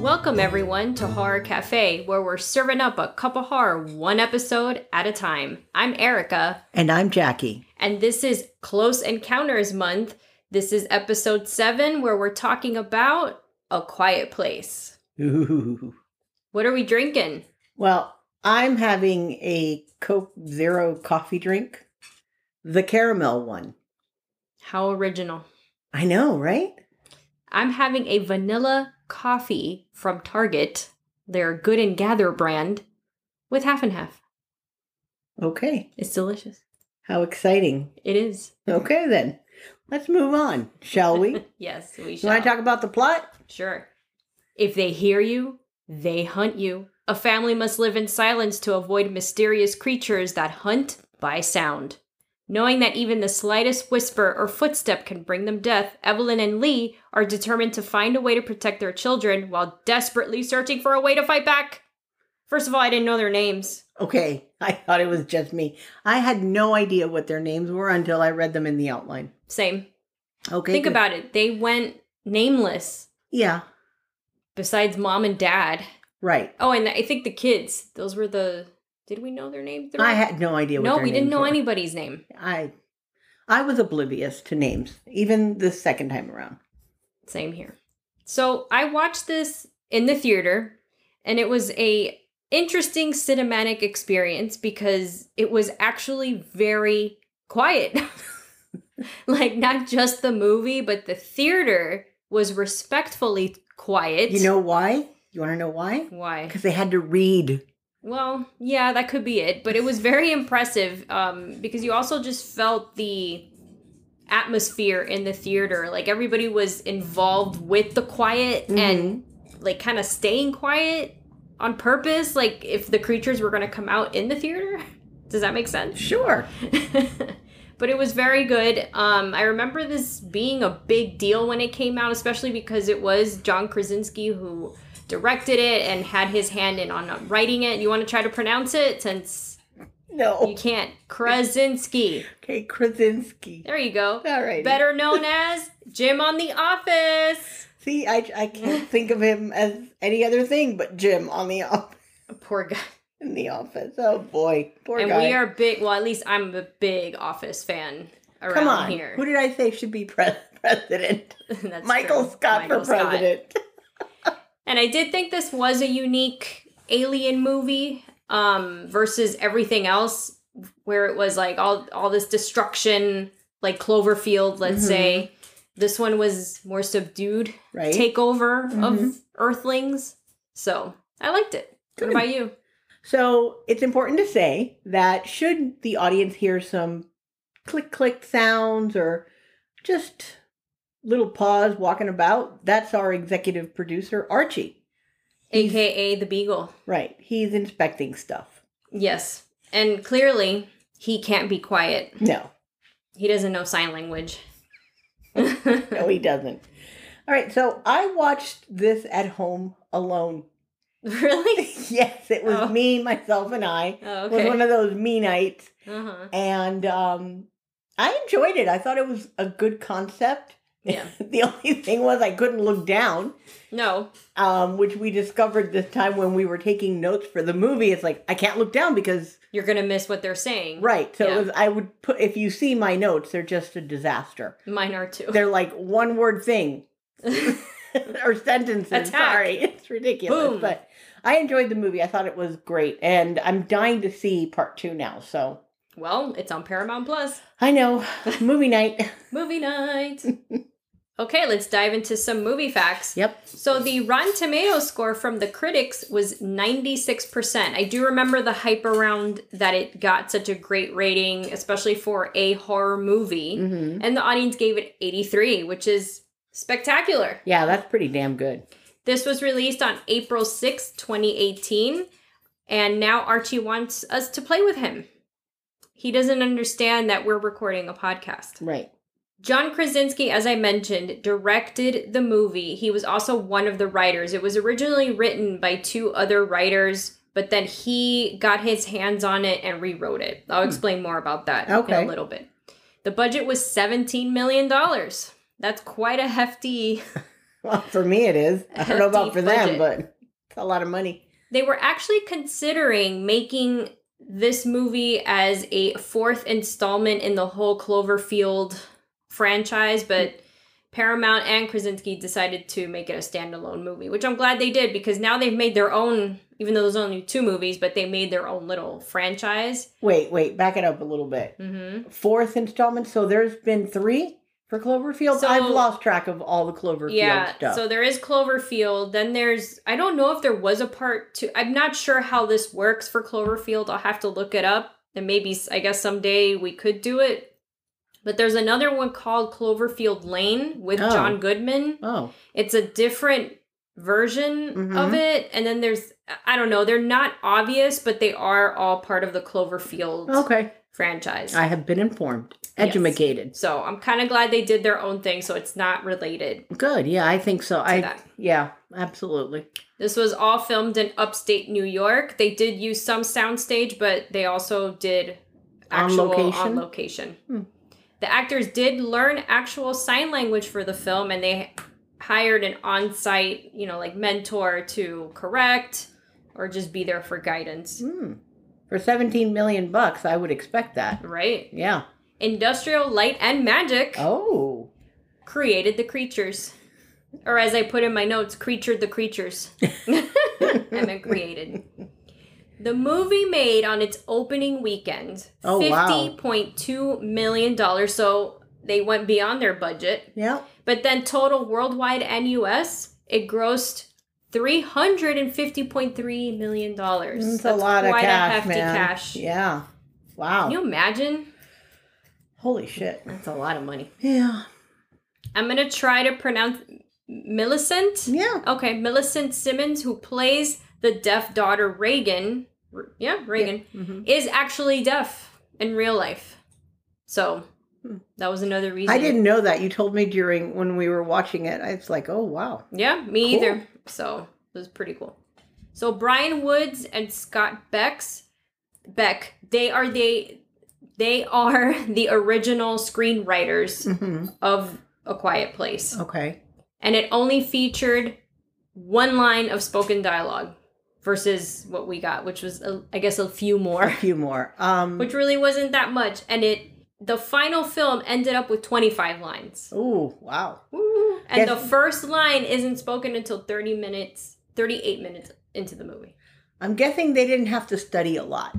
Welcome, everyone, to Horror Cafe, where we're serving up a cup of horror one episode at a time. I'm Eryka, And I'm Jackie. and this is Close Encounters Month. This is episode seven, where we're talking about A Quiet Place. Ooh. What are we drinking? Well, I'm having a Coke Zero coffee drink, the caramel one. How original. I know, right? I'm having a vanilla coffee from Target, their Good and Gather brand, with half and half. Okay. It's delicious. How exciting. It is. Okay, then. Let's move on, shall we? Yes, we you shall. want to talk about the plot? Sure. If they hear you, they hunt you. A family must live in silence to avoid mysterious creatures that hunt by sound. Knowing that even the slightest whisper or footstep can bring them death, Evelyn and Lee are determined to find a way to protect their children while desperately searching for a way to fight back. First of all, I didn't know their names. Okay, I thought it was just me. I had no idea what their names were until I read them in the outline. Same. Okay. Think good. about it. They went nameless Yeah, besides mom and dad. Right. Oh, and I think the kids. Those were the. Did we know their names? I had no idea what No, we didn't know were. anybody's name. I I was oblivious to names, even the second time around. Same here. So I watched this in the theater, and it was a interesting cinematic experience because it was actually very quiet. like not just the movie, but the theater was respectfully quiet. You know why? You want to know why? why? Because they had to read. Well, yeah, that could be it, but it was very impressive um, because you also just felt the atmosphere in the theater. Like everybody was involved with the quiet and like kind of staying quiet on purpose. Like if the creatures were going to come out in the theater. Does that make sense? Sure. but it was very good. Um, I remember this being a big deal when it came out, especially because it was John Krasinski who directed it and had his hand in on writing it. You want to try to pronounce it since No. you can't? Krasinski. Okay, Krasinski. There you go. All right. Better known as Jim on The Office. See, I, I can't think of him as any other thing but Jim on the off Poor guy. in the office. Oh boy, poor guy. and guy. we are big. Well, at least I'm a big Office fan around Come on. here. Who did I say should be pres- president? That's Michael true. Scott Michael for Scott. And I did think this was a unique alien movie um versus everything else where it was like all all this destruction like Cloverfield, let's Mhm. say. This one was more subdued Right. takeover Mhm. of Earthlings. So, I liked it. Good. What about you? So it's important to say that should the audience hear some click click sounds or just little paws walking about, that's our executive producer, Archie. He's- AKA the Beagle. Right. He's inspecting stuff. Yes. And clearly, he can't be quiet. No, He doesn't know sign language. no, he doesn't. All right. So I watched this at home alone. really? yes, it was Oh. me, myself, and I. Oh, It was one of those me nights. uh-huh. And um, I enjoyed it. I thought it was a good concept. Yeah. the only thing was I couldn't look down, No. um, which we discovered this time when we were taking notes for the movie. It's like I can't look down because You're going to miss what they're saying. right. So Yeah. it was, I would put if you see my notes, they're just a disaster. Mine are too. They're like one word thing or sentences. Attack. Sorry, it's ridiculous. Boom. But I enjoyed the movie. I thought it was great, and I'm dying to see part two now. So well, it's on Paramount Plus. I know movie night. Movie night. okay, let's dive into some movie facts. Yep. So the Rotten Tomato score from the critics was 96%. I do remember the hype around that it got such a great rating, especially for a horror movie. hmm And the audience gave it 83, which is spectacular. Yeah, that's pretty damn good. This was released on April 6th, 2018, and now Archie wants us to play with him. He doesn't understand that we're recording a podcast. Right. John Krasinski, as I mentioned, directed the movie. He was also one of the writers. It was originally written by two other writers but then he got his hands on it and rewrote it. I'll hmm. explain more about that in a little bit. The budget was $17 million. That's quite a hefty. Well, for me it is. I don't know about for them, but it's a lot of money. They were actually considering making this movie as a fourth installment in the whole Cloverfield franchise, but Paramount and Krasinski decided to make it a standalone movie, which I'm glad they did because now they've made their own, even though there's only two movies, but they made their own little franchise. Wait, wait, back it up a little bit. hmm Fourth installment. So there's been three for Cloverfield. So- I've lost track of all the Cloverfield Yeah, stuff. so there is Cloverfield. Then there's, I don't know if there was a part two. I'm not sure how this works for Cloverfield. I'll have to look it up. And maybe, I guess someday we could do it. But there's another one called Cloverfield Lane with Oh. John Goodman. oh, It's a different version of Mhm. it. And then there's, I don't know, they're not obvious, but they are all part of the Cloverfield okay. franchise. I have been informed, Yes. so I'm kind of glad they did their own thing so it's not related Good. Yeah, I think so. I that. yeah, absolutely. This was all filmed in upstate New York. They did use some soundstage, but they also did actual on location? location. Hmm. The actors did learn actual sign language for the film, and they hired an on-site, you know, like mentor to correct or just be there for guidance. Hmm. For 17 million bucks, I would expect that. Right? Yeah. Industrial Light and Magic Oh. created the creatures. Or as I put in my notes, creatured the creatures. I meant created. The movie made on its opening weekend Oh, wow. $50.2 million. So they went beyond their budget. Yeah. But then total worldwide and US, it grossed $350.3 million. It's a That's lot of cash, a hefty man. cash. Yeah. Wow. Can you imagine? Holy shit. That's a lot of money. Yeah. I'm going to try to pronounce Millicent. Yeah. Okay, Millicent Simmons, who plays the deaf daughter Regan, R- yeah, Regan, Mhm. is actually deaf in real life. So Hmm. that was another reason. I didn't know that. You told me during when we were watching it. I was like, oh wow. Yeah, me Cool. either. So it was pretty cool. So Bryan Woods and Scott Beck's Beck, they are they they are the original screenwriters hmm of A Quiet Place. Okay. and it only featured one line of spoken dialogue versus what we got which was a, i guess a few more. A few more. Um. which really wasn't that much and it the final film ended up with 25 lines Oh wow. Woo. and the first line isn't spoken until 30 minutes 38 minutes into the movie I'm guessing they didn't have to study a lot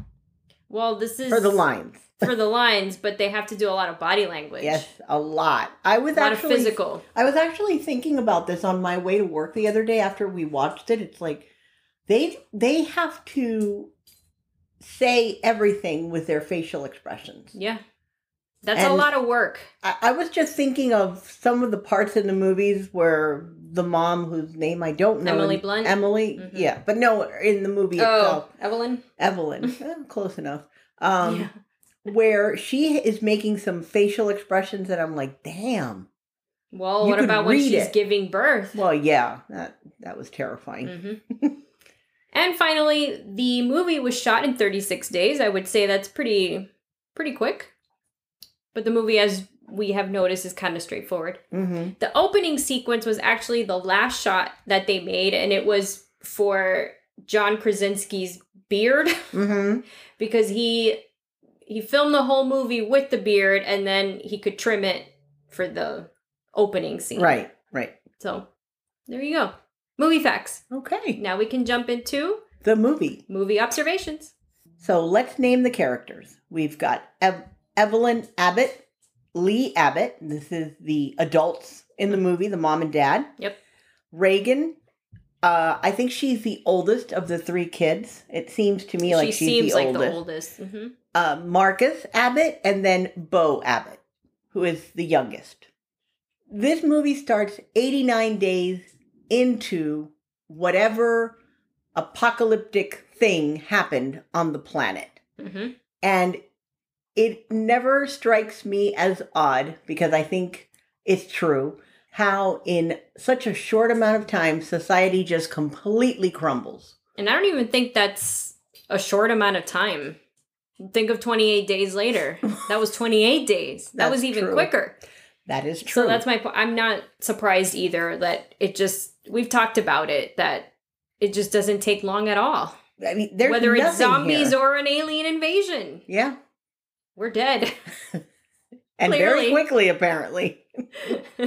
well this is for the lines. For the lines but they have to do a lot of body language Yes, a lot. I was a lot actually of physical I was actually thinking about this on my way to work the other day after we watched it. It's like they they have to say everything with their facial expressions. yeah that's a lot of work I, I was just thinking of some of the parts in the movies where the mom, whose name I don't know, Emily Blunt? Emily, Mhm. yeah, but no, in the movie oh itself, evelyn Evelyn, eh, close enough. Um, yeah. Where she is making some facial expressions, and I'm like, damn. Well, what about when she's it. giving birth? Well, yeah, that that was terrifying. hmm and finally, the movie was shot in 36 days. I would say that's pretty pretty quick. But the movie, as we have noticed, is kind of straightforward. Mm-hmm. The opening sequence was actually the last shot that they made, and it was for John Krasinski's beard Mm-hmm. because he he filmed the whole movie with the beard, and then he could trim it for the opening scene. Right, right. So there you go. Movie facts. Okay. Now we can jump into The movie. movie observations. So let's name the characters. We've got Ev- Evelyn Abbott, Lee Abbott. This is the adults in the movie, the mom and dad. Yep. Regan. Uh, I think she's the oldest of the three kids. It seems to me like she she's seems the like oldest. the oldest. hmm uh, Marcus Abbott and then Beau Abbott, who is the youngest. This movie starts 89 days into whatever apocalyptic thing happened on the planet. hmm And it never strikes me as odd because I think it's true how in such a short amount of time society just completely crumbles. And I don't even think that's a short amount of time. Think of 28 days later. That was 28 days. That was even true. quicker. That is true. So that's my point. I'm not surprised either that it just, we've talked about it, that it just doesn't take long at all. I mean, there's Whether it's zombies here. or an alien invasion, yeah, we're dead. and very quickly apparently.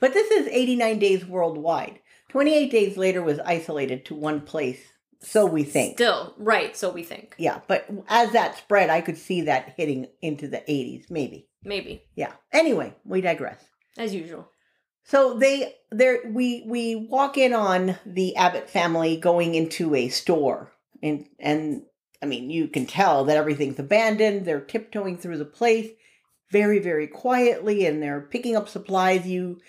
But this is 89 days worldwide. 28 days later was isolated to one place, so we think. Still, right. So we think. Yeah, but as that spread, I could see that hitting into the 80s, maybe. Maybe. Yeah. Anyway, we digress. As usual. So they there we we walk in on the Abbott family going into a store and and I mean you can tell that everything's abandoned. They're tiptoeing through the place very very quietly and they're picking up supplies. You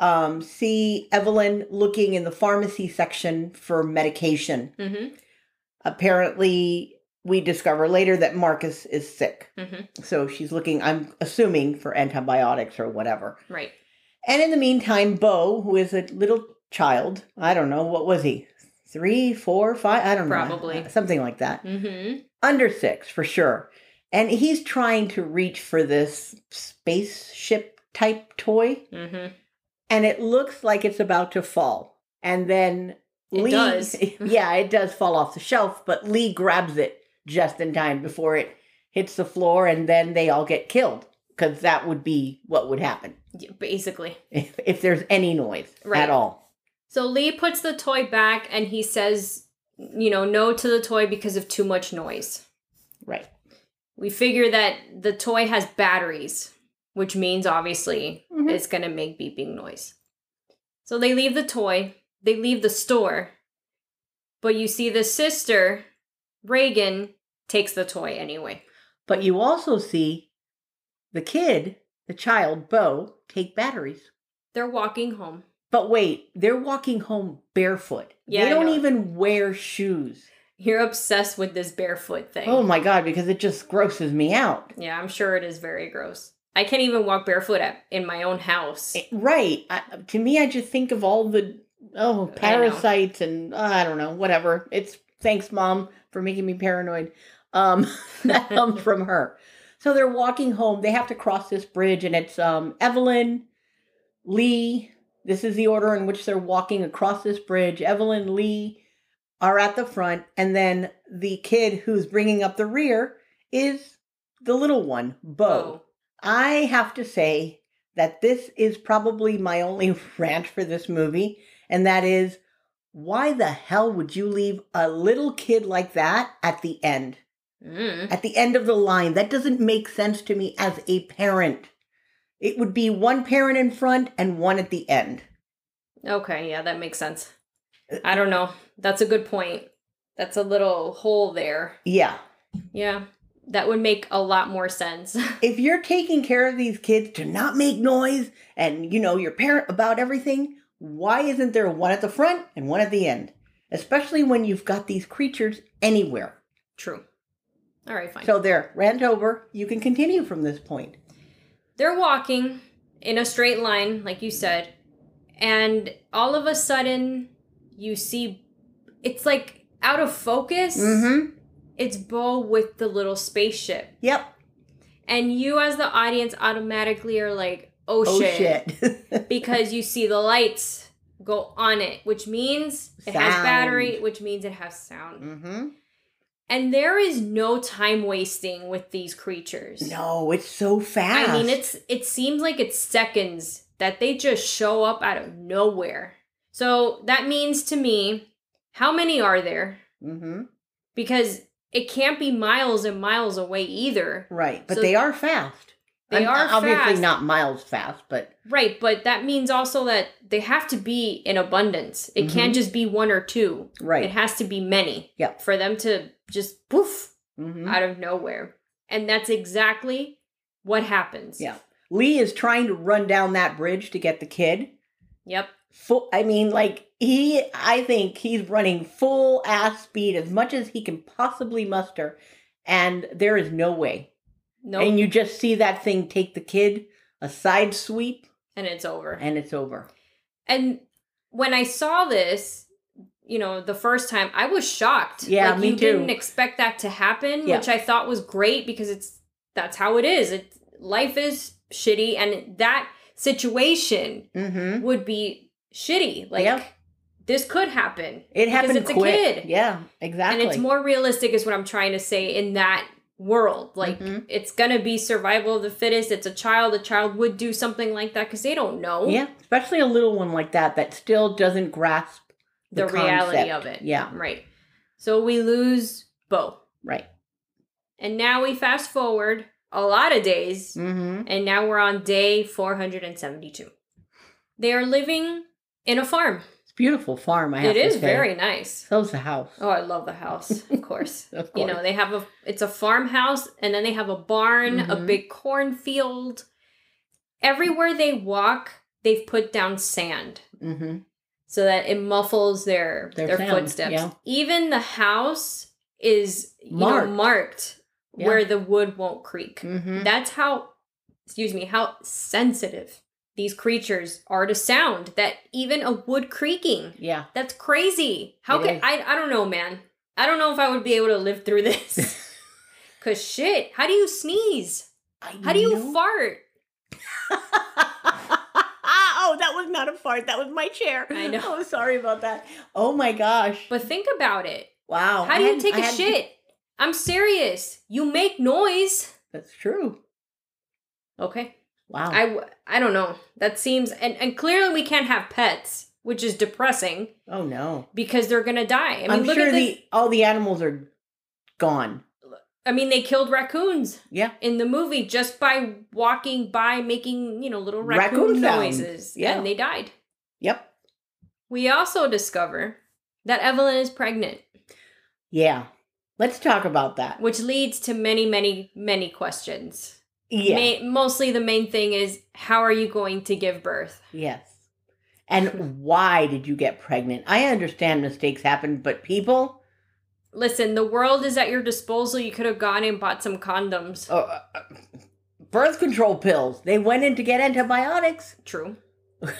um, see Evelyn looking in the pharmacy section for medication. Mm-hmm. Apparently, we discover later that Marcus is sick. Mm-hmm. So she's looking, I'm assuming, for antibiotics or whatever. Right. And in the meantime, Beau, who is a little child, I don't know, what was he? Three, four, five? I don't know. Probably. Something like that. Mm-hmm. Under six, for sure. And he's trying to reach for this spaceship type toy, Mm-hmm. And it looks like it's about to fall. And then It Lee, does. yeah, it does fall off the shelf, but Lee grabs it just in time before it hits the floor, and then they all get killed because that would be what would happen Basically. if, if there's any noise Right. at all. So Lee puts the toy back and he says, you know, no to the toy because of too much noise. Right. We figure that the toy has batteries, which means obviously Mhm. it's going to make beeping noise. So they leave the toy, they leave the store, but you see the sister, Regan, takes the toy anyway. But you also see the kid, the child, Beau, take batteries. They're walking home. But wait, they're walking home barefoot. Yeah, they don't even wear shoes. You're obsessed with this barefoot thing. Oh my god, because it just grosses me out. Yeah, I'm sure it is very gross. I can't even walk barefoot at, in my own house. Eh, Right. I, to me, I just think of all the oh parasites and uh, I don't know whatever. It's thanks, mom, for making me paranoid. Um, that comes from her. So they're walking home. They have to cross this bridge, and it's um Evelyn, Lee. This is the order in which they're walking across this bridge. Evelyn, Lee are at the front, and then the kid who's bringing up the rear is the little one, Beau. Oh, I have to say that this is probably my only rant for this movie, and that is why the hell would you leave a little kid like that at the end? Mm. At the end of the line? That doesn't make sense to me as a parent. It would be one parent in front and one at the end. Okay, yeah, that makes sense. I don't know. That's a good point. That's a little hole there. Yeah. Yeah, that would make a lot more sense. If you're taking care of these kids to not make noise and you know your parent about everything, why isn't there one at the front and one at the end? Especially when you've got these creatures anywhere. True. All right, fine. So there, rant over. You can continue from this point. They're walking in a straight line, like you said, and all of a sudden you see it's like out of focus. Mm-hmm. It's Beau with the little spaceship. Yep. And you as the audience automatically are like, oh, Oh shit. shit. because you see the lights go on it, which means it has battery, which means it has sound. mm-hmm. And there is no time wasting with these creatures. No, it's so fast. I mean, it's it seems like it's seconds that they just show up out of nowhere. So that means to me, how many are there? Mm-hmm. Because it can't be miles and miles away either. Right, but So- they are fast. They are obviously fast. not miles fast, but Right, but that means also that they have to be in abundance. It can't just be one or two. Right, It has to be many. Yep. For them to just poof Mm-hmm. out of nowhere. And that's exactly what happens. Yeah. Lee is trying to run down that bridge to get the kid. Yep. Full. I mean, like he. I think he's running full ass speed as much as he can possibly muster, and there is no way. No. And you just see that thing take the kid a side sweep, and it's over. and it's over. And when I saw this, you know, the first time, I was shocked. Yeah, like, me you too. didn't expect that to happen, Yeah. which I thought was great because it's that's how it is. It life is shitty, and that situation Mm-hmm. would be shitty. Like Yeah. this could happen. It happened it's a kid. Yeah, exactly. And it's more realistic, is what I'm trying to say in that world. Like Mhm. it's gonna be survival of the fittest. It's a child. A child would do something like that because they don't know Yeah, especially a little one like that that still doesn't grasp the, the reality of it. Yeah. Right. So we lose Beau. right. And now we fast forward a lot of days, Mm-hmm. and now we're on day 472. They are living in a farm. It's a beautiful farm. I have It is say. very nice. So's the house. Oh, I love the house, of course. Of course. you know, they have a it's a farmhouse and then they have a barn, a Mhm. big cornfield. Everywhere they walk, they've put down sand Mm-hmm. so that it muffles their Their their, footsteps. yeah. Even the house is you Marked. know marked Yeah. where the wood won't creak. Mm-hmm. That's how excuse me, how sensitive these creatures are to sound that even a wood creaking. Yeah. That's crazy. How It can is. I I don't know, man. I don't know if I would be able to live through this. Cause shit, how do you sneeze? How do you fart? oh, that was not a fart. That was my chair. I know. Oh, sorry about that. Oh my gosh. But think about it. Wow. How I do you take I a shit? I'm serious. You make noise. That's true. Okay. Wow. I, I don't know. That seems and and clearly we can't have pets, which is depressing oh no. because they're gonna die. I mean, I'm look sure at this. the all the animals are gone. I mean, they killed raccoons Yeah. in the movie just by walking by, making you know little raccoon, Raccoon noises, Yeah. and they died. Yep. We also discover that Evelyn is pregnant, Yeah. Let's talk about that. which leads to many, many, many questions. Yeah. Ma- mostly the main thing is how are you going to give birth? Yes. And why did you get pregnant? I understand mistakes happen, but people, Listen, the world is at your disposal. You could have gone and bought some condoms. uh, uh, birth control pills, they went in to get antibiotics. True.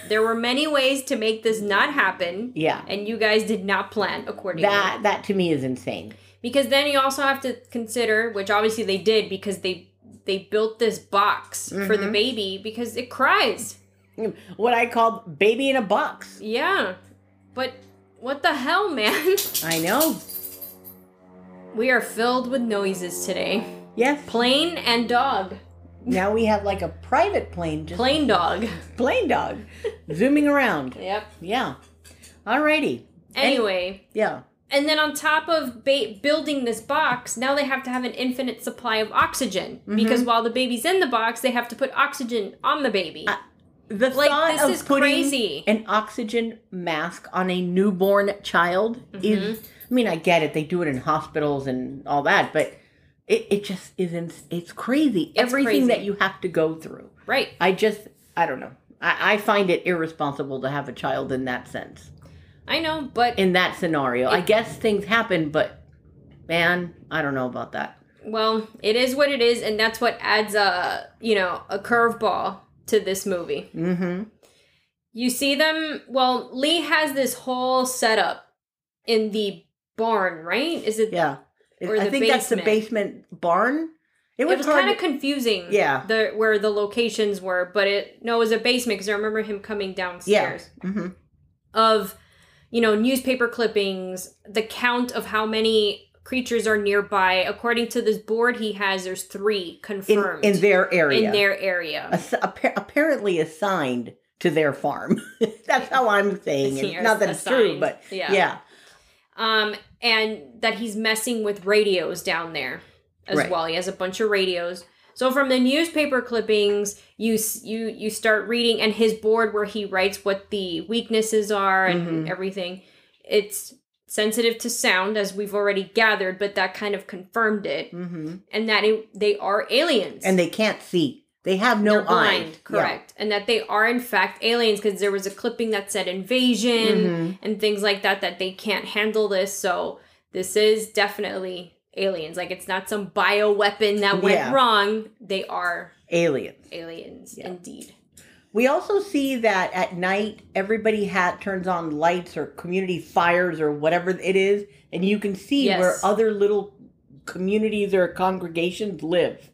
There were many ways to make this not happen, Yeah. and you guys did not plan accordingly. That that to me is insane. Because then you also have to consider, which obviously they did, because they they built this box for the Mhm. baby because it cries. What I call baby in a box. Yeah, but what the hell, man? I know. we are filled with noises today. Yes. Plane and dog. Now we have like a private plane, just Plane dog. plane dog, zooming around. Yep. Yeah. Alrighty. Anyway, Yeah. And then on top of ba- building this box, now they have to have an infinite supply of oxygen Mm-hmm. because while the baby's in the box, they have to put oxygen on the baby. I- The Like, thought this of is putting crazy. an oxygen mask on a newborn child Mm-hmm. is. I mean, I get it. They do it in hospitals and all that, but it, it just isn't. It's crazy. Everything crazy. that you have to go through. right. I just. I don't know. I, I find it irresponsible to have a child in that sense. I know, but In that scenario, I guess things happen, but man, I don't know about that. well, it is what it is, and that's what adds a you know a curveball to this movie. Mm-hmm. You see them. Well, Lee has this whole setup in the barn, right? Is it? Yeah. Or I think that's the basement. basement barn. It It was, was, kind of confusing. Yeah. The where the locations were, but it no, it was a basement because I remember him coming downstairs. hmm of you know newspaper clippings the count of how many creatures are nearby according to this board he has there's three confirmed in their area. in their area Ass- appa- apparently assigned to their farm. that's how I'm saying it. Not that it's true, but yeah. yeah. um and that he's messing with radios down there as Right. well he has a bunch of radios so from the newspaper clippings you you you start reading and his board where he writes what the weaknesses are and Mhm. everything it's sensitive to sound as we've already gathered but that kind of confirmed it hmm and that it, they are aliens And they can't see. They have no They're blind eyes. correct and that they are in fact aliens because there was a clipping that said invasion Mhm. and things like that that they can't handle this so this is definitely aliens like it's not some bio weapon that went Yeah. wrong they are Aliens. aliens Yeah. indeed We also see that at night everybody hat turns on lights or community fires or whatever it is, and you can see Yes. where other little communities or congregations live.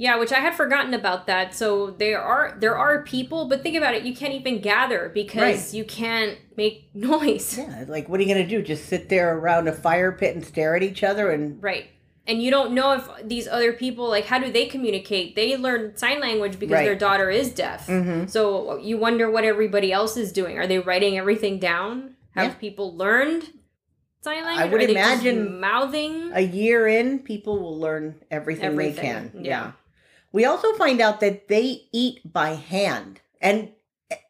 Yeah, which I had forgotten about that. So there are there are people, but think about it, you can't even gather because Right. you can't make noise. Yeah, like what are you gonna do? Just sit there around a fire pit and stare at each other and Right. And you don't know if these other people like how do they communicate? They learn sign language because Right. their daughter is deaf. Mhm. So you wonder what everybody else is doing. Are they writing everything down? Have Yeah. people learned sign language? I would imagine mouthing. a year in, people will learn everything, Everything, they can. yeah. We also find out that they eat by hand. And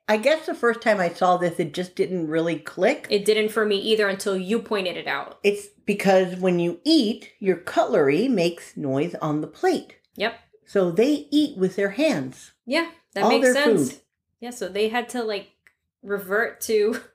I guess the first time I saw this, it just didn't really click. it didn't for me either until you pointed it out. It's because when you eat, your cutlery makes noise on the plate. Yep. So they eat with their hands. Yeah, that All makes sense. food. Yeah, so they had to like revert to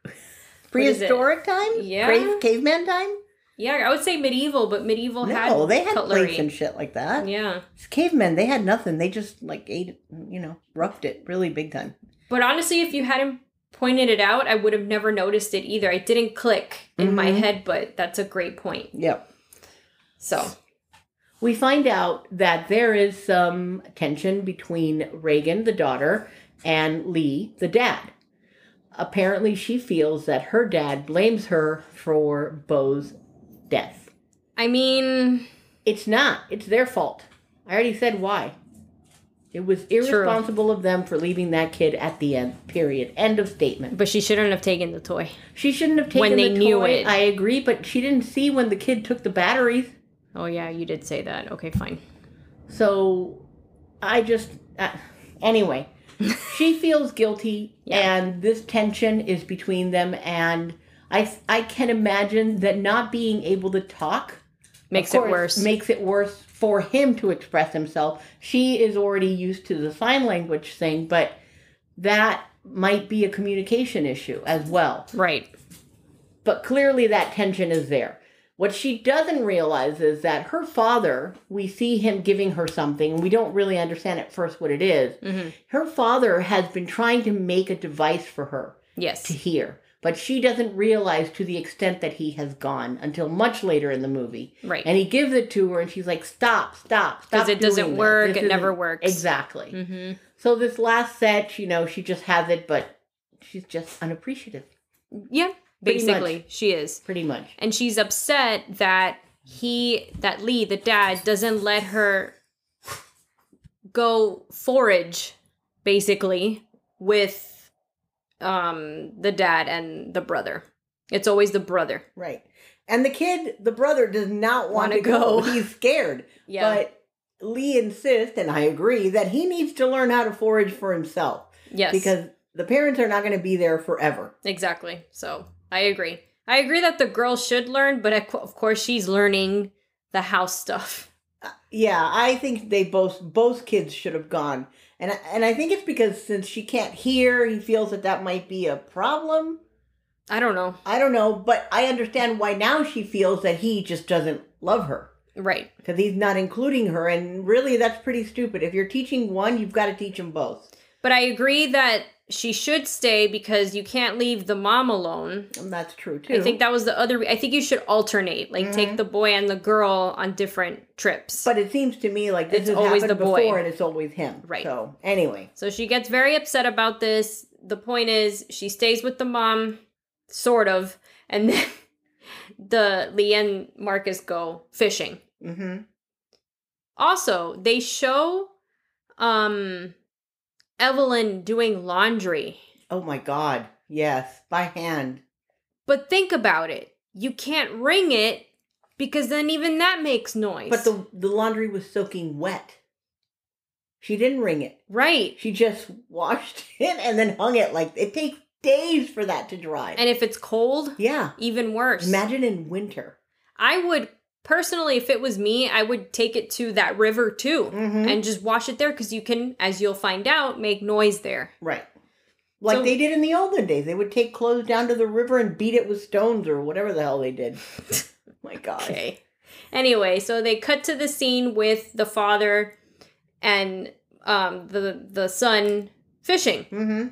What is it? Prehistoric time? Yeah. Cave, caveman time? Yeah, I would say medieval, but medieval had No, they had cutlery. plates and shit like that. yeah, It's cavemen, they had nothing. They just like ate it, you know, roughed it really big time. but honestly, if you hadn't pointed it out, I would have never noticed it either. I didn't click in my Mhm. head, but that's a great point. Yep. So We find out that there is some tension between Regan, the daughter, and Lee, the dad. Apparently, she feels that her dad blames her for Beau's death. I mean, It's not, it's their fault. I already said why. It was irresponsible of them for leaving that kid at the end, period. End of statement. but she shouldn't have taken the toy. She shouldn't have taken When they the knew toy. it. I agree, but she didn't see when the kid took the batteries. Oh yeah, you did say that. Okay, fine. So I just uh, anyway, she feels guilty Yeah. and this tension is between them and I I can imagine that not being able to talk Makes of it worse. Makes it worse for him to express himself. She is already used to the sign language thing, but that might be a communication issue as well. right. But clearly that tension is there. What she doesn't realize is that her father, we see him giving her something, and we don't really understand at first what it is. hmm Her father has been trying to make a device for her Yes. to hear, but she doesn't realize to the extent that he has gone until much later in the movie. Right. And he gives it to her, and she's like, "Stop, stop, stop!" Because it doesn't work. This It never works. Exactly. hmm So this last set, you know, she just has it, but she's just unappreciative, Yeah. Basically, she is. pretty much. and she's upset that he that lee the dad doesn't let her go forage basically with um the dad and the brother it's always the brother Right. And the kid, the brother, does not want Wanna to go. go. He's scared. yeah But Lee insists, and I agree, that he needs to learn how to forage for himself yes because the parents are not going to be there forever. exactly so i agree i agree that the girl should learn but of of course she's learning the house stuff Yeah, I think they both both kids should have gone, and I- and I think it's because since she can't hear, he feels that that might be a problem. i don't know I don't know, but I understand why now she feels that he just doesn't love her. right because he's not including her and really that's pretty stupid if you're teaching one you've got to teach them both but i agree that she should stay because you can't leave the mom alone and that's true too I think that was the other. I think you should alternate, like take Mhm. the boy and the girl on different trips. but it seems to me like this It's has always happened the boy. before and it's always him Right. so anyway so she gets very upset about this. The point is, she stays with the mom, sort of, and then the Lee and Marcus go fishing. mm-hmm Also, they show um Evelyn doing laundry. oh my god yes by hand But think about it. You can't wring it because then even that makes noise. but the the laundry was soaking wet she didn't wring it right. she just washed it and then hung it like it takes days for that to dry And if it's cold, yeah even worse. imagine in winter I would personally, if it was me, I would take it to that river too Mhm. and just wash it there because you can, as you'll find out, make noise there. Right. Like So- they did in the olden days. They would take clothes down to the river and beat it with stones or whatever the hell they did. My God. Okay. Anyway, so they cut to the scene with the father and um, the the son fishing. Mm-hmm.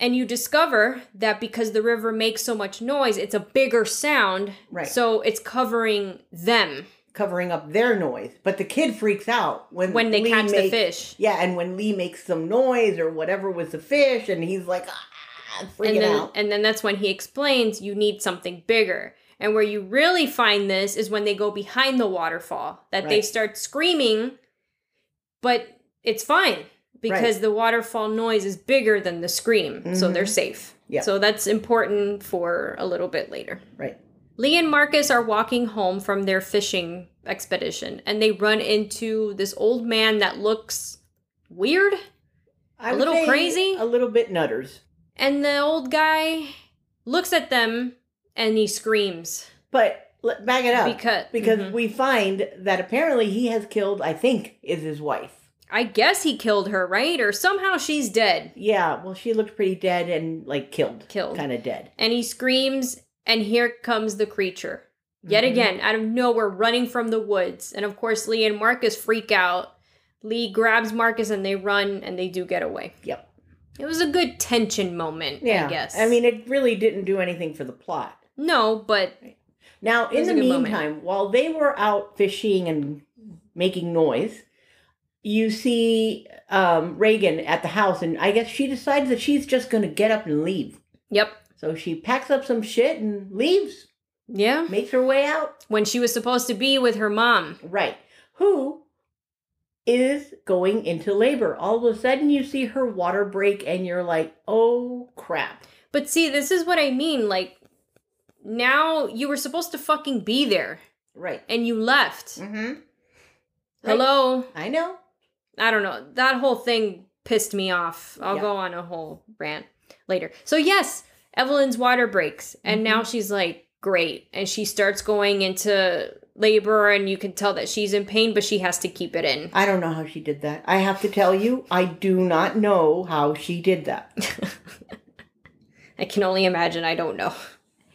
And you discover that because the river makes so much noise, it's a bigger sound. Right. So it's covering them Covering up their noise. But the kid freaks out when when they Lee catch the fish. Yeah, and when Lee makes some noise or whatever with the fish, and he's like, ah, freaking and then out. and then that's when he explains you need something bigger. And where you really find this is when they go behind the waterfall that they start screaming, but it's fine because the waterfall noise is bigger than the scream, so they're safe. Mm-hmm. Yeah. So that's important for a little bit later. Right. Lee and Marcus are walking home from their fishing expedition and they run into this old man that looks weird. I A little crazy? A little bit nutters. And the old guy looks at them and he screams But back it up. because because Mhm. we find that apparently he has killed, I think, is his wife. I guess he killed her, right? Or somehow she's dead. Yeah, well, she looked pretty dead and like killed. Killed. Kind of dead. And he screams and here comes the creature. Yet Mhm. again, out of nowhere, running from the woods. And of course, Lee and Marcus freak out. Lee grabs Marcus and they run and they do get away. Yep. It was a good tension moment, Yeah. I guess. I mean, it really didn't do anything for the plot. no, but Now, in the good moment. meantime, while they were out fishing and making noise, you see um, Regan at the house, and I guess she decides that she's just going to get up and leave. yep. So she packs up some shit and leaves, Yeah. makes her way out. When she was supposed to be with her mom. Right. Who is going into labor? All of a sudden, you see her water break, and you're like, oh crap. But see, this is what I mean. Like, now you were supposed to fucking be there Right. and you left. Mm-hmm. Hello? I know. I don't know. That whole thing pissed me off. I'll Yeah. go on a whole rant later. So, yes, Evelyn's water breaks and now Mm-hmm. she's like, great. And she starts going into labor and you can tell that she's in pain, but she has to keep it in. I don't know how she did that. I have to tell you, I do not know how she did that. I can only imagine. I don't know.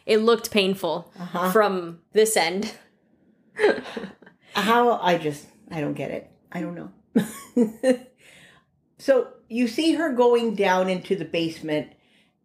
It looked painful Uh-huh. from this end. How I just I don't get it. I don't know. so you see her going down into the basement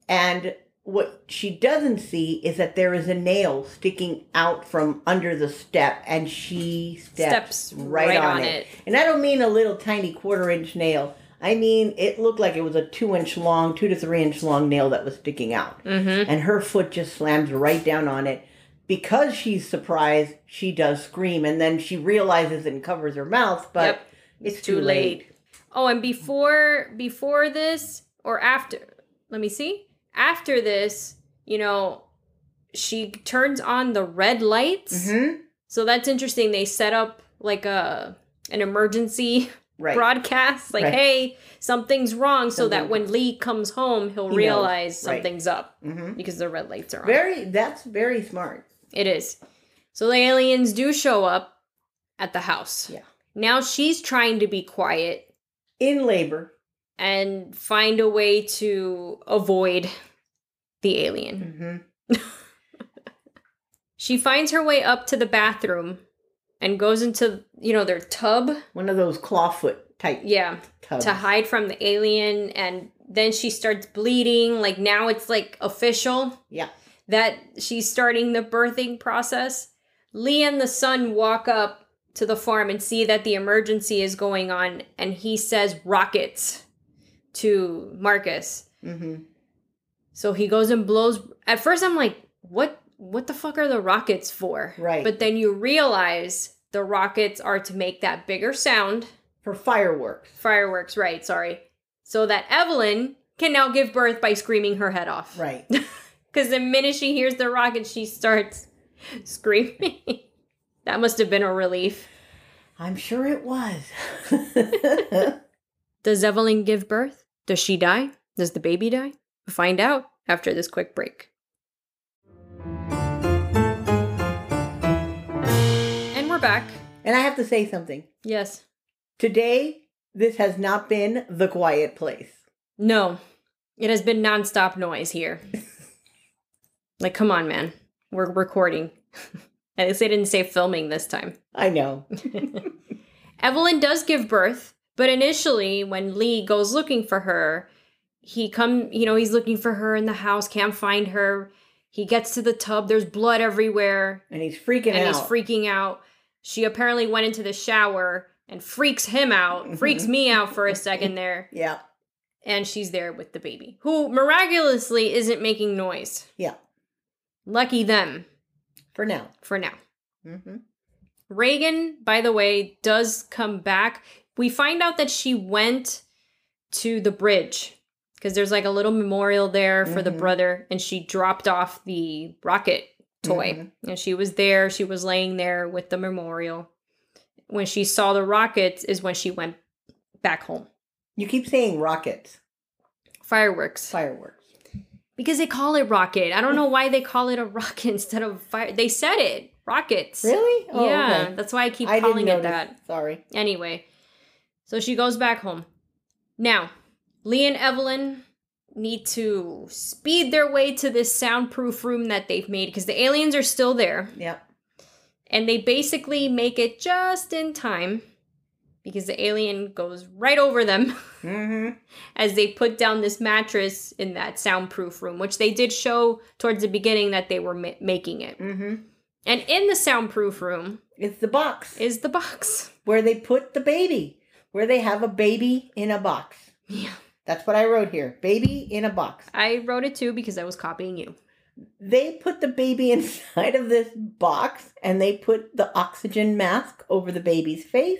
and what she doesn't see is that there is a nail sticking out from under the step and she steps, Steps right, right on, on it. it. And I don't mean a little tiny quarter inch nail. I mean it looked like it was a two inch long, two to three inch long nail that was sticking out. Mm-hmm. And her foot just slams right down on it. Because she's surprised, she does scream and then she realizes and covers her mouth, but Yep. It's too late. Oh, and before before this or after, let me see. After this, you know, she turns on the red lights. Mm-hmm. So that's interesting. They set up like a an emergency Right. broadcast, like, Right. "Hey, something's wrong," so that when Lee comes home, he'll He knows. realize Right. something's up hmm because the red lights are on. Very. That's very smart. It is. So the aliens do show up at the house. Yeah. Now she's trying to be quiet In labor. and find a way to avoid the alien. Mm-hmm. She finds her way up to the bathroom and goes into, you know, their tub. One of those clawfoot type Yeah, tubs. to hide from the alien and then she starts bleeding. Like now it's like official Yeah. that she's starting the birthing process. Lee and the son walk up to the farm and see that the emergency is going on and he says rockets to Marcus. Mm-hmm. So he goes and blows. At first, I'm like, what? What the fuck are the rockets for? Right. But then you realize the rockets are to make that bigger sound. For fireworks. Fireworks, right? Sorry. So that Evelyn can now give birth by screaming her head off. Right. Because the minute she hears the rocket, she starts screaming. That must have been a relief. I'm sure it was. Does Evelyn give birth? Does she die? Does the baby die? Find out after this quick break. And we're back. and I have to say something. Yes. Today, this has not been the quiet place. No. It has been nonstop noise here. like, come on, man. We're recording. At least they didn't say filming this time. I know. Evelyn does give birth But initially, when Lee goes looking for her, he come, you know, he's looking for her in the house, can't find her. He gets to the tub, there's blood everywhere, And he's freaking and out. And he's freaking out. She apparently went into the shower and freaks him out, mm-hmm. freaks me out for a second there, yeah. and she's there with the baby, who miraculously isn't making noise. Yeah. Lucky them For now. for now. hmm Regan, by the way, does come back. We find out that she went to the bridge because there's like a little memorial there for the Mhm. brother, and she dropped off the rocket toy. Mhm. And she was there, she was laying there with the memorial. When she saw the rockets, is when she went back home. You keep saying rockets, Fireworks. fireworks. Because they call it rocket. I don't know why they call it a rocket instead of fire. They said it. Rockets. Really? Oh, yeah, okay. that's why I keep I calling it that. Sorry. Anyway, so she goes back home. Now, Lee and Evelyn need to speed their way to this soundproof room that they've made because the aliens are still there. Yep. And they basically make it just in time because the alien goes right over them hmm as they put down this mattress in that soundproof room, which they did show towards the beginning that they were ma- making it. hmm And in the soundproof room It's the box is the box. where they put the baby, where they have a baby in a box. Yeah. That's what I wrote here. Baby in a box. I wrote it too because I was copying you. They put the baby inside of this box and they put the oxygen mask over the baby's face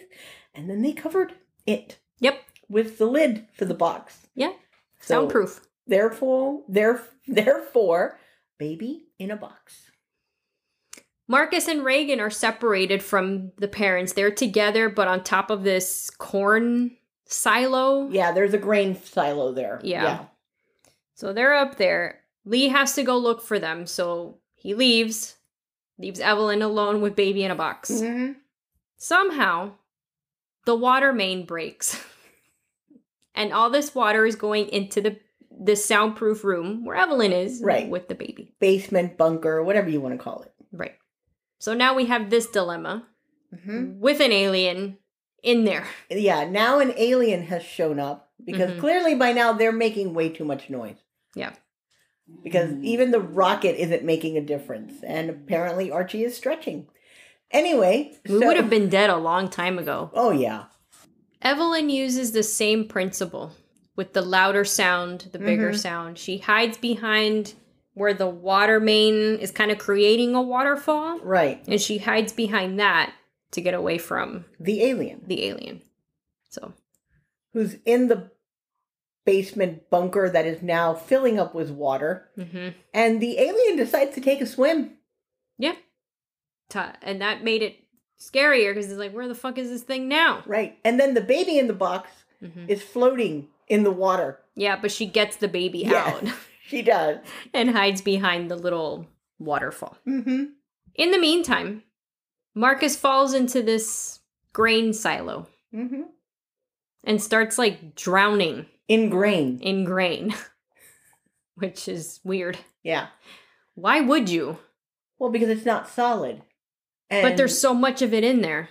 and then they covered it Yep. with the lid for the box. Yeah. So, Soundproof. Therefore, there, therefore, baby in a box. Marcus and Regan are separated from the parents. They're together, but on top of this corn silo. Yeah, there's a grain silo there. Yeah. So they're up there. Lee has to go look for them, so he leaves, leaves Evelyn alone with baby in a box. hmm Somehow, the water main breaks. and all this water is going into the the soundproof room where Evelyn is Right. with the baby. Basement, bunker, whatever you want to call it. Right. So now we have this dilemma hmm with an alien in there. Yeah, now an alien has shown up because Mhm. clearly by now they're making way too much noise. Yeah. Because even the rocket isn't making a difference, and apparently Archie is stretching. Anyway, We so- would have been dead a long time ago. Oh yeah, Evelyn uses the same principle with the louder sound, the bigger Mhm. sound. She hides behind where the water main is kind of creating a waterfall, right. and she hides behind that to get away from The alien the alien. So, who's in the basement bunker that is now filling up with water, hmm and the alien decides to take a swim. yeah. Ta- and that made it scarier because it's like, where the fuck is this thing now? Right, and then the baby in the box hmm is floating in the water. Yeah, but she gets the baby Yes. out She does. and hides behind the little waterfall. Mm-hmm. In the meantime, Marcus falls into this grain silo Mm-hmm. and starts like drowning In grain. in grain, which is weird. Yeah. Why would you? Well, because it's not solid. And, but there's so much of it in there.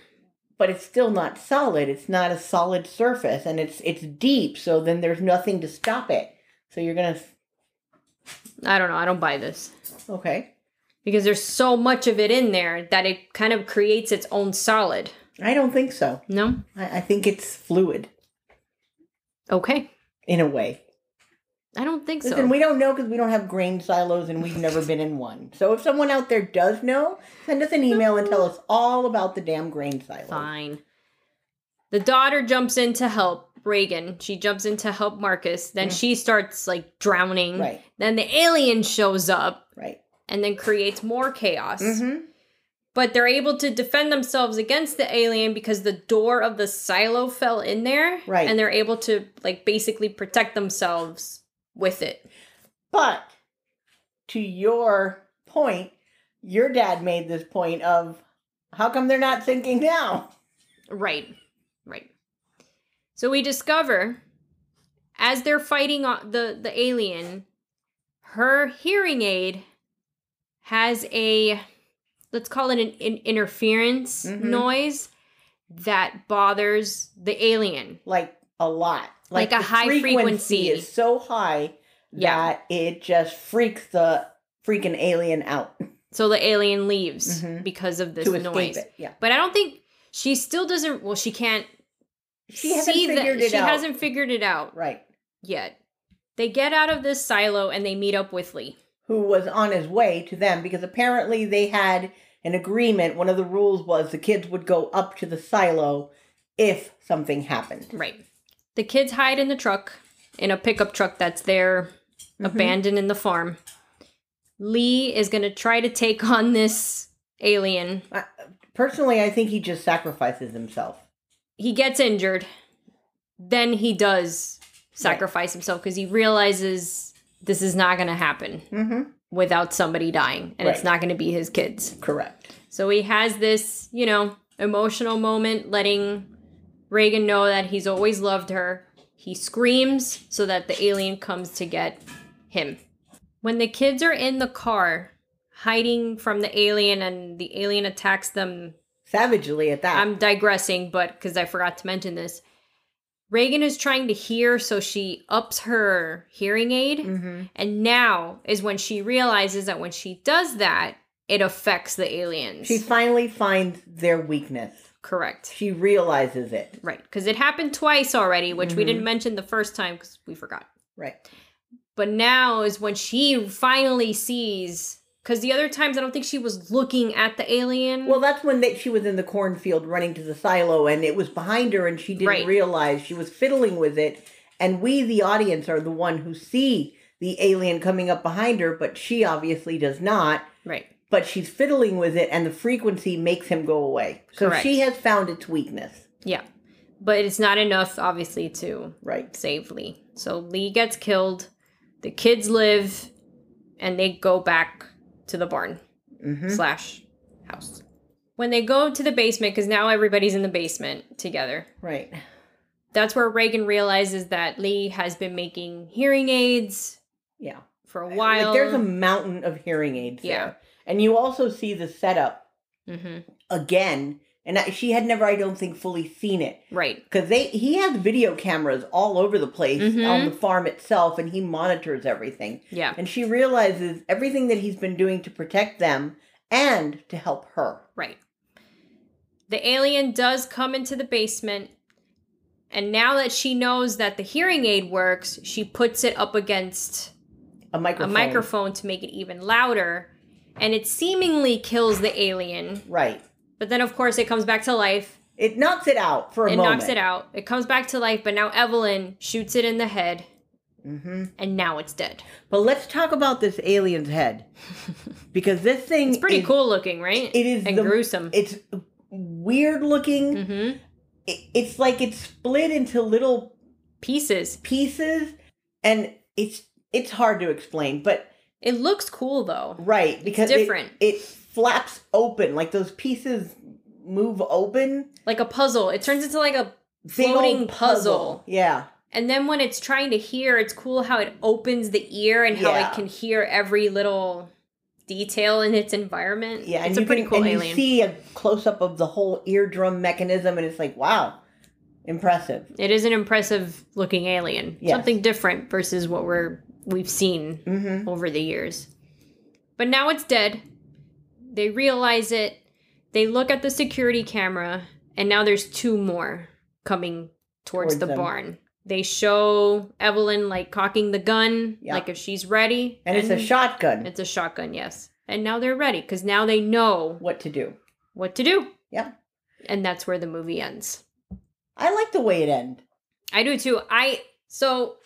but it's still not solid. It's not a solid surface, and it's it's deep. So then there's nothing to stop it. So you're gonna I don't know. I don't buy this okay. because there's so much of it in there that it kind of creates its own solid. I don't think so. No? I, I think it's fluid Okay. in a way. I don't think so. Listen, so. we don't know because we don't have grain silos and we've never been in one. So if someone out there does know, send us an email and tell us all about the damn grain silos. Fine. The daughter jumps in to help Regan. She jumps in to help Marcus. Then Mm. she starts like drowning. Right. Then the alien shows up Right. and then creates more chaos. Mm-hmm. But they're able to defend themselves against the alien because the door of the silo fell in there. Right. And they're able to like basically protect themselves with it. But to your point, your dad made this point of how come they're not thinking now? Right. Right. So we discover as they're fighting the the alien, her hearing aid has a let's call it an, in- interference Mhm. noise that bothers the alien. like a lot. Like a high frequency. is so high Yeah. that it just freaks the freaking alien out So the alien leaves Mhm. because of this noise. it. Yeah, But I don't think she still doesn't. Well, she can't. she hasn't see figured that, it she out. hasn't figured it out right. yet. They get out of this silo and they meet up with Lee. Who was on his way to them because apparently they had an agreement. One of the rules was the kids would go up to the silo if something happened. Right. The kids hide in the truck, in a pickup truck that's there, Mhm. abandoned in the farm. Lee is going to try to take on this alien. Personally, I think he just sacrifices himself. He gets injured. Then he does sacrifice himself because he realizes this is not going to happen Mm-hmm. without somebody dying, and it's not going to be his kids. Correct. So he has this, you know, emotional moment letting Regan know that he's always loved her. He screams so that the alien comes to get him. When the kids are in the car hiding from the alien and the alien attacks them, Savagely at that. I'm digressing, but because I forgot to mention this. Regan is trying to hear, so she ups her hearing aid. mm-hmm. And now is when she realizes that when she does that, it affects the aliens. She finally finds their weakness. Correct. She realizes it. Right. Because it happened twice already, which we Mhm. didn't mention the first time because we forgot. Right. But now is when she finally sees. Because the other times I don't think she was looking at the alien. Well, that's when they, she was in the cornfield running to the silo, and it was behind her, and she didn't Right. realize she was fiddling with it. And we, the audience, are the one who see the alien coming up behind her, but she obviously does not. right. But she's fiddling with it, and the frequency makes him go away. So Correct. she has found its weakness. Yeah. But it's not enough, obviously, to Right. save Lee. So Lee gets killed. The kids live, and they go back to the barn. Mm-hmm. slash house. When they go to the basement, because now everybody's in the basement together, Right. that's where Regan realizes that Lee has been making hearing aids Yeah. for a while. Like, there's a mountain of hearing aids Yeah. there. And you also see the setup hmm again. And she had never, I don't think, fully seen it. Right. because they he has video cameras all over the place Mhm. on the farm itself and he monitors everything Yeah. and she realizes everything that he's been doing to protect them and to help her Right. The alien does come into the basement, and now that she knows that the hearing aid works, she puts it up against a microphone a microphone to make it even louder, and it seemingly kills the alien. right But then, of course, it comes back to life. it knocks it out for a moment. it moment knocks it out. It comes back to life, but now Evelyn shoots it in the head, hmm and now it's dead. but let's talk about this alien's head because this thing It's pretty is- cool looking, right? it is and the- gruesome. it's weird looking hmm it, it's like it's split into little Pieces. pieces and it's it's hard to explain but It looks cool though. Right, because it- different. It, flaps open, like those pieces move open. Like a puzzle. It turns into like a floating puzzle. Yeah, And then when it's trying to hear, it's cool how it opens the ear and how Yeah. it can hear every little detail in its environment. yeah, it's a pretty can, cool and alien. You see a close up of the whole eardrum mechanism, and it's like, wow, impressive. it is an impressive looking alien. Yes. Something different versus what we're we've seen Mm-hmm. over the years. But now it's dead. They realize it. They look at the security camera, and now there's two more coming towards, Towards the them. barn. They show Evelyn like cocking the gun, Yeah. like if she's ready. And it's a shotgun. It's a shotgun, yes. And now they're ready because now they know What to do? what to do. Yeah. And that's where the movie ends. I like the way it ends. I do too. I so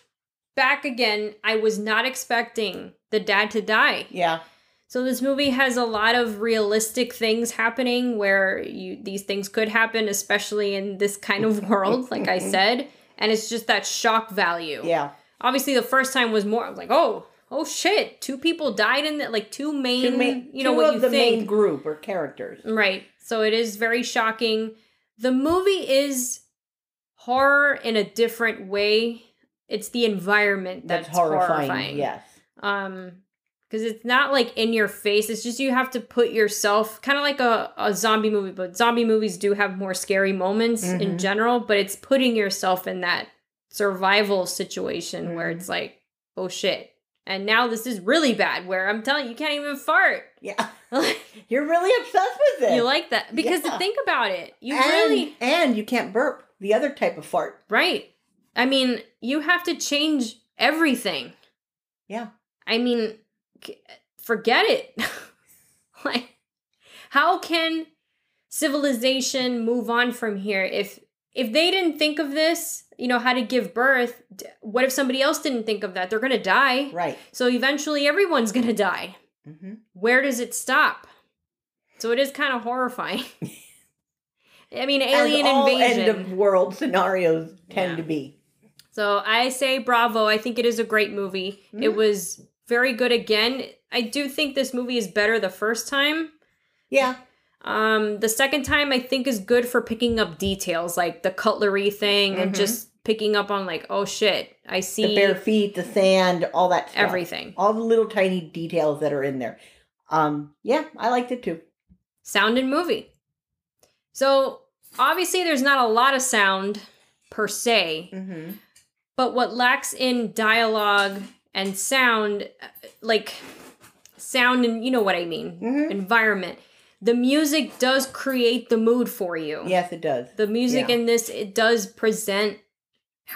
back again, I was not expecting the dad to die. Yeah, So this movie has a lot of realistic things happening where you these things could happen, especially in this kind of world, like I said. And it's just that shock value. yeah. Obviously, the first time was more I was like, oh, oh shit, two people died in that, like two main, Two main, you know what you the think, main group or characters. right? So it is very shocking. The movie is horror in a different way. It's the environment that's, That's, horrifying. horrifying. Yes. Um, because it's not like in your face. It's just you have to put yourself kind of like a, a zombie movie, but zombie movies do have more scary moments in Mhm. general, but it's putting yourself in that survival situation where Mhm. it's like, oh shit. And now this is really bad where I'm telling you, you can't even fart. Yeah. You're really obsessed with it. you like that? Because Yeah. think about it. You and, really, and you can't burp. The other type of fart. right. I mean, you have to change everything. Yeah. I mean, forget it. like, how can civilization move on from here if if they didn't think of this, you know, how to give birth? What if somebody else didn't think of that? They're gonna die. Right. So eventually, everyone's gonna die. hmm Where does it stop? So it is kind of horrifying. I mean, alien As all invasion. end of world scenarios tend Yeah. to be. So I say bravo. I think it is a great movie. It Mhm. was very good again. I do think this movie is better the first time. Yeah. Um, the second time I think is good for picking up details like the cutlery thing and Mhm. just picking up on like, oh shit, I see The bare feet, the sand, all that stuff. everything. All the little tiny details that are in there. Um, yeah, I liked it too. Sound and movie. So obviously there's not a lot of sound per se, Mm-hmm. But what lacks in dialogue and sound like sound and you know what i mean Mhm. environment the music does create the mood for you Yes, it does. the music Yeah. in this it does present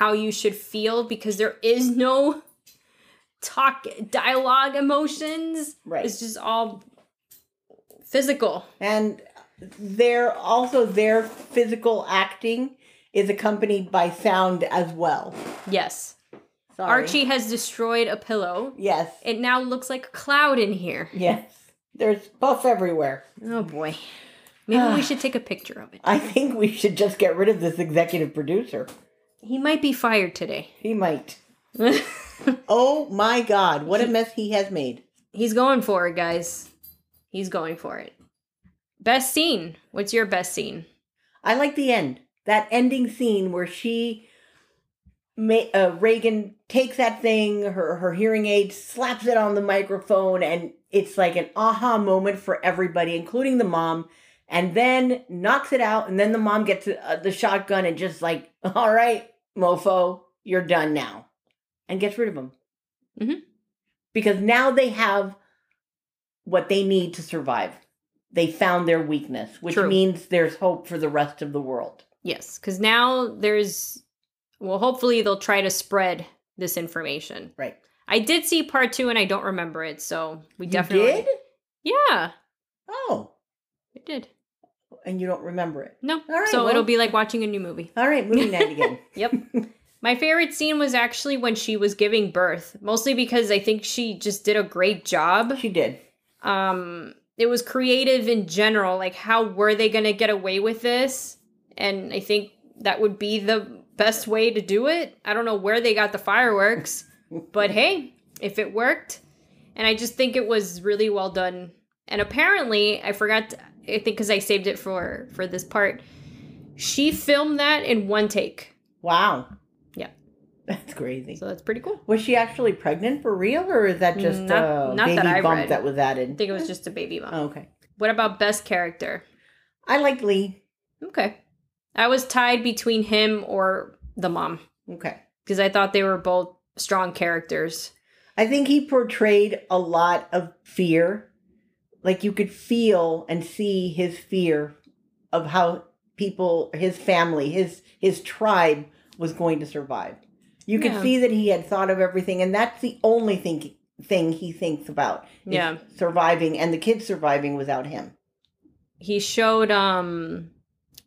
how you should feel because there is no talk dialogue emotions Right. it's just all physical And they're also their physical acting is accompanied by sound as well. yes Sorry. archie has destroyed a pillow Yes. it now looks like a cloud in here Yes. There's puff everywhere. oh boy maybe we should take a picture of it I think we should just get rid of this executive producer. He might be fired today. He might. Oh my god, what a mess he has made. He's going for it, guys. He's going for it. Best scene. What's your best scene? I like the end. That ending scene where she ma- uh, Regan takes that thing, her her hearing aid, slaps it on the microphone and it's like an aha moment for everybody including the mom and then knocks it out and then the mom gets uh, the shotgun and just like, "All right, mofo, you're done now." And gets rid of him. Mhm. Because now they have what they need to survive. They found their weakness, which True. means there's hope for the rest of the world. Yes, because now there's. Well, hopefully they'll try to spread this information. Right. I did see part two and I don't remember it, so we You definitely. did? Yeah, Oh, I did. and you don't remember it. No. All right, so well- it'll be like watching a new movie. All right, movie night again. Yep. My favorite scene was actually when she was giving birth, mostly because I think she just did a great job. she did. um it was creative in general like how were they going to get away with this and i think that would be the best way to do it i don't know where they got the fireworks but hey if it worked and i just think it was really well done and apparently i forgot to, i think because i saved it for for this part she filmed that in one take Wow. Yeah. That's crazy. so that's pretty cool Was she actually pregnant for real, or is that just Not- a not baby that bump read. that was added? i think it was just a baby bump. Oh, okay. what about best character I like Lee. Okay. I was tied between him or the mom Okay. because I thought they were both strong characters. I think he portrayed a lot of fear. Like you could feel and see his fear of how people, his family, his his tribe was going to survive. You could Yeah. see that he had thought of everything, and that's the only thing thing he thinks about. Yeah. surviving and the kids surviving without him. He showed um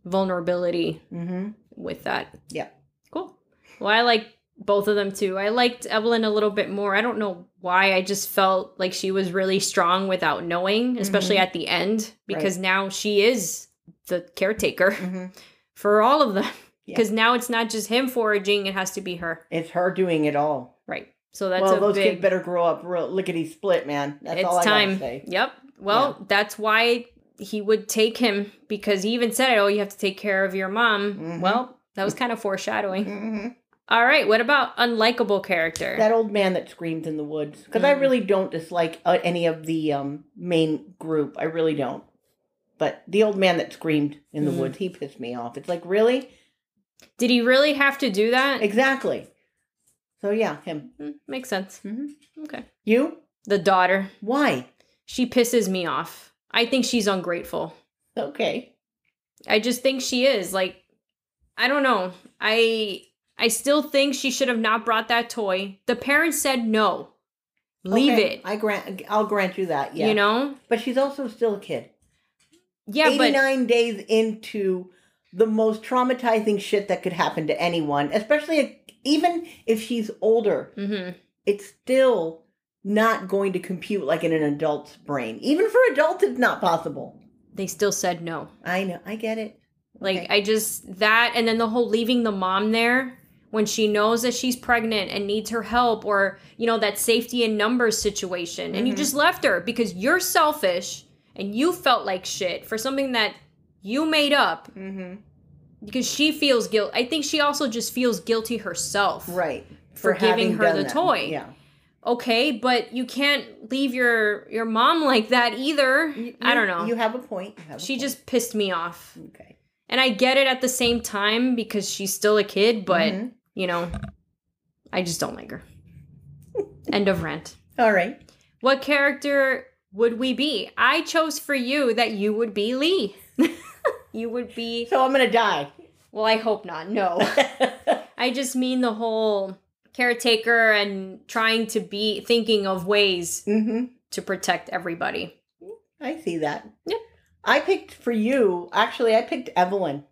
vulnerability Mm-hmm. with that. Yeah. Cool. Well, I like both of them too. I liked Evelyn a little bit more. I don't know why. I just felt like she was really strong without knowing, especially Mhm. at the end, because now she is the caretaker Mm-hmm. for all of them. Yeah. Because now it's not just him foraging, it has to be her. It's her doing it all. Right. So that's well, a those big kids better grow up real lickety split, man. That's it's all I time. gotta say. Yep. Well, that's why he would take him because he even said, "Oh, you have to take care of your mom." Mhm. Well, that was kind of foreshadowing. hmm All right. What about unlikable character? That old man that screams in the woods. Because I Mm. really don't dislike uh, any of the um, main group. I really don't. But the old man that screamed in the Mm. woods, he pissed me off. It's like, really? Did he really have to do that? Exactly. So yeah, him. Mm, Makes sense. hmm Okay. You? The daughter. Why? She pisses me off. I think she's ungrateful. Okay. I just think she is. Like, I don't know. I I still think she should have not brought that toy. The parents said no. Leave Okay, it. I grant. I'll grant you that. Yeah. You know? But she's also still a kid. Yeah, but 89 days into the most traumatizing shit that could happen to anyone, especially if, even if she's older, Mhm. it's still not going to compute like in an adult's brain. Even for adults, it's not possible. they still said no. I know. I get it. Like Okay. I just that and then the whole leaving the mom there when she knows that she's pregnant and needs her help or you know that safety in numbers situation and you Mhm. just left her because you're selfish and you felt like shit for something that you made up Mm-hmm. because she feels guilt. I think she also just feels guilty herself. Right. For giving her the that. toy. Yeah. Okay, but you can't leave your your mom like that either. You- I don't know. You have a point. Have a she point. just pissed me off. Okay. And I get it at the same time because she's still a kid, but Mhm. you know, I just don't like her. End of rant. All right. What character would we be? I chose for you that you would be Lee. you would be So I'm gonna die. well, I hope not. No. I just mean the whole caretaker and trying to be thinking of ways mm-hmm. to protect everybody. I see that. Yep. I picked for you. Actually, I picked Evelyn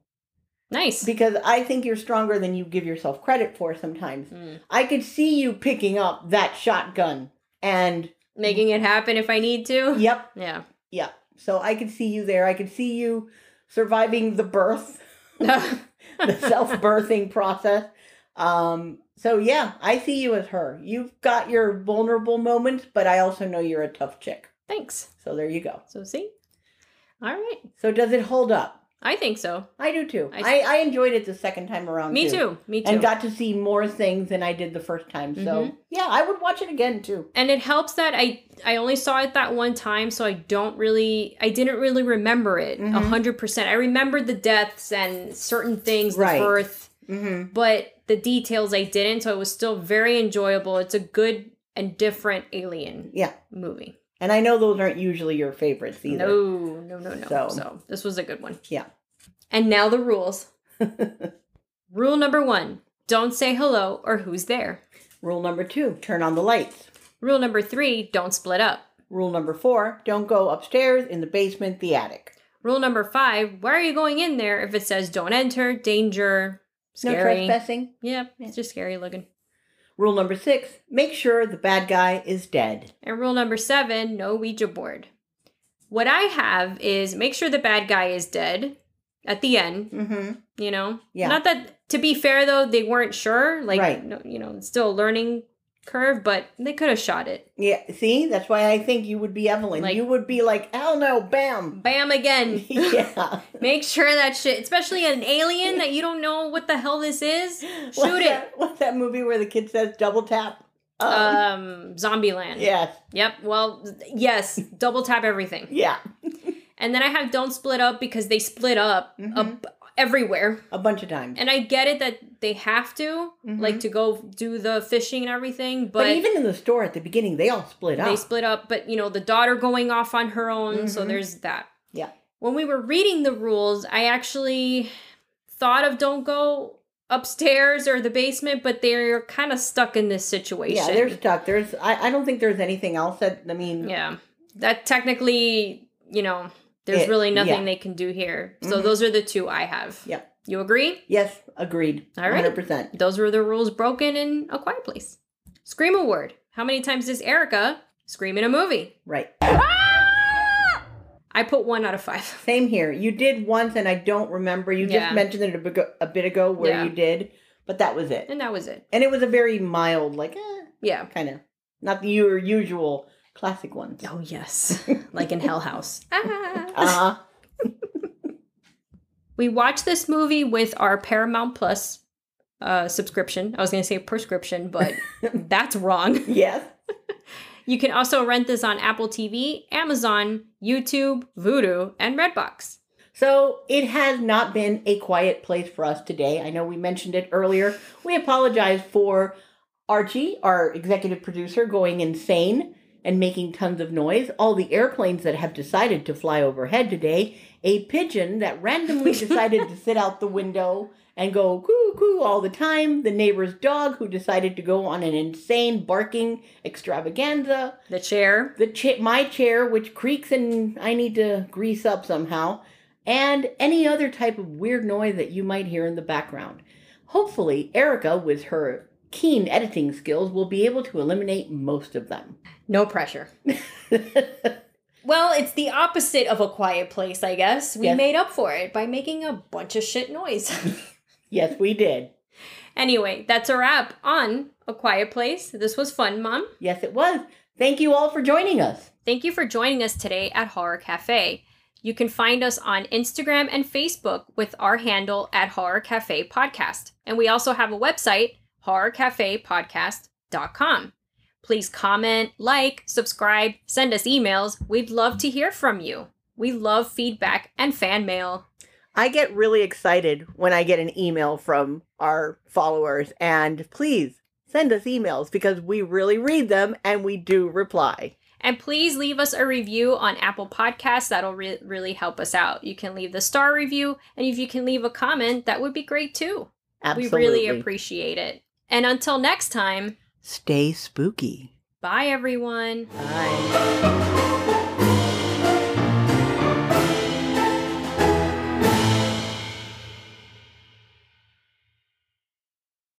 Nice. because I think you're stronger than you give yourself credit for sometimes. Mm. I could see you picking up that shotgun and Making it happen if I need to. yep, Yeah. yep. So I could see you there. I could see you surviving the birth, the self-birthing process. Um so yeah, I see you as her. You've got your vulnerable moments, but I also know you're a tough chick. Thanks. So there you go. So see? All right. So does it hold up? I think so. I do too. I- I, I enjoyed it the second time around. Me too. Me too. And got to see more things than I did the first time. So Mhm. yeah, I would watch it again too. and it helps that I I only saw it that one time, so I don't really I didn't really remember it a Mhm. hundred percent. I remembered the deaths and certain things, Right. birth, Mm-hmm. but the details I didn't. So it was still very enjoyable. It's a good and different Alien Yeah. movie. And I know those aren't usually your favorites either. No, no, no, no. So- so this was a good one. Yeah. And now the rules. Rule number one: Don't say hello or who's there. Rule number two: turn on the lights. Rule number three: Don't split up. Rule number four: don't go upstairs, in the basement, the attic. Rule number five, why are you going in there if it says don't enter, danger, No scary? trespassing. Yep, it's just scary looking. Rule number six: make sure the bad guy is dead. And rule number seven, no Ouija board. What I have is make sure the bad guy is dead at the end, Mm-hmm. you know? Yeah. Not that, to be fair though, they weren't sure. Like, Right. no, you know, still a learning curve, but they could have shot it. Yeah. See, that's why I think you would be Evelyn. Like- you would be like, hell no, bam. Bam again. yeah. Make sure that shit, especially an alien that you don't know what the hell this is, What's shoot it. that- what's that movie where the kid says double tap? Um, Um, Zombieland. yes. Yep. Well, yes. Double tap everything. Yeah. And then I have don't split up because they split up Mhm. up everywhere. A bunch of times. And I get it that they have to, Mhm. like to go do the fishing and everything, but, but, even in the store at the beginning, they all split up. they split up. But you know, the daughter going off on her own, so Mhm. there's that. Yeah. When we were reading the rules, I actually thought of don't go upstairs or the basement, but they're kind of stuck in this situation. yeah, they're stuck. There's. I, I don't think there's anything else that. I mean. Yeah. That technically, you know, there's It- really nothing yeah. they can do here. So Mhm. those are the two I have. Yep. You agree? Yes. Agreed. All right. Hundred percent. Those were the rules broken in A Quiet Place. Scream a word. How many times does Eryka scream in a movie? Right. I put one out of five. Same here. You did once, and I don't remember. You Yeah. just mentioned it a bit, a bit ago where Yeah. you did, but that was it. And that was it. And it was a very mild, like, eh, Yeah. kind of, not the your usual classic ones. Oh, yes. like in Hell House. Ah. Uh huh. We watched this movie with our Paramount Plus uh, subscription. I was going to say prescription, but that's wrong. Yes. You can also rent this on Apple TV, Amazon, YouTube, Vudu, and Redbox. So it has not been a quiet place for us today. I know we mentioned it earlier. We apologize for Archie, our executive producer, going insane and making tons of noise. All the airplanes that have decided to fly overhead today. A pigeon that randomly decided to sit out the window and go coo coo all the time. The neighbor's dog who decided to go on an insane barking extravaganza. The chair. The cha- my chair, which creaks and I need to grease up somehow, and any other type of weird noise that you might hear in the background. Hopefully, Eryka, with her keen editing skills, will be able to eliminate most of them. No pressure. Well, it's the opposite of a quiet place, I guess. We Yes. made up for it by making a bunch of shit noise. yes, we did. anyway, that's a wrap on A Quiet Place. This was fun, Mom. Yes, it was. Thank you all for joining us. Thank you for joining us today at Horror Cafe. You can find us on Instagram and Facebook with our handle at Horror Cafe Podcast. And we also have a website, horrorcafepodcast.com. Please comment, like, subscribe, send us emails. We'd love to hear from you. We love feedback and fan mail. I get really excited when I get an email from our followers, and please send us emails because we really read them and we do reply. And please leave us a review on Apple Podcasts. That'll re- really help us out. You can leave the star review, and if you can leave a comment, that would be great too. Absolutely. We really appreciate it. And until next time, Stay spooky. bye everyone. Bye.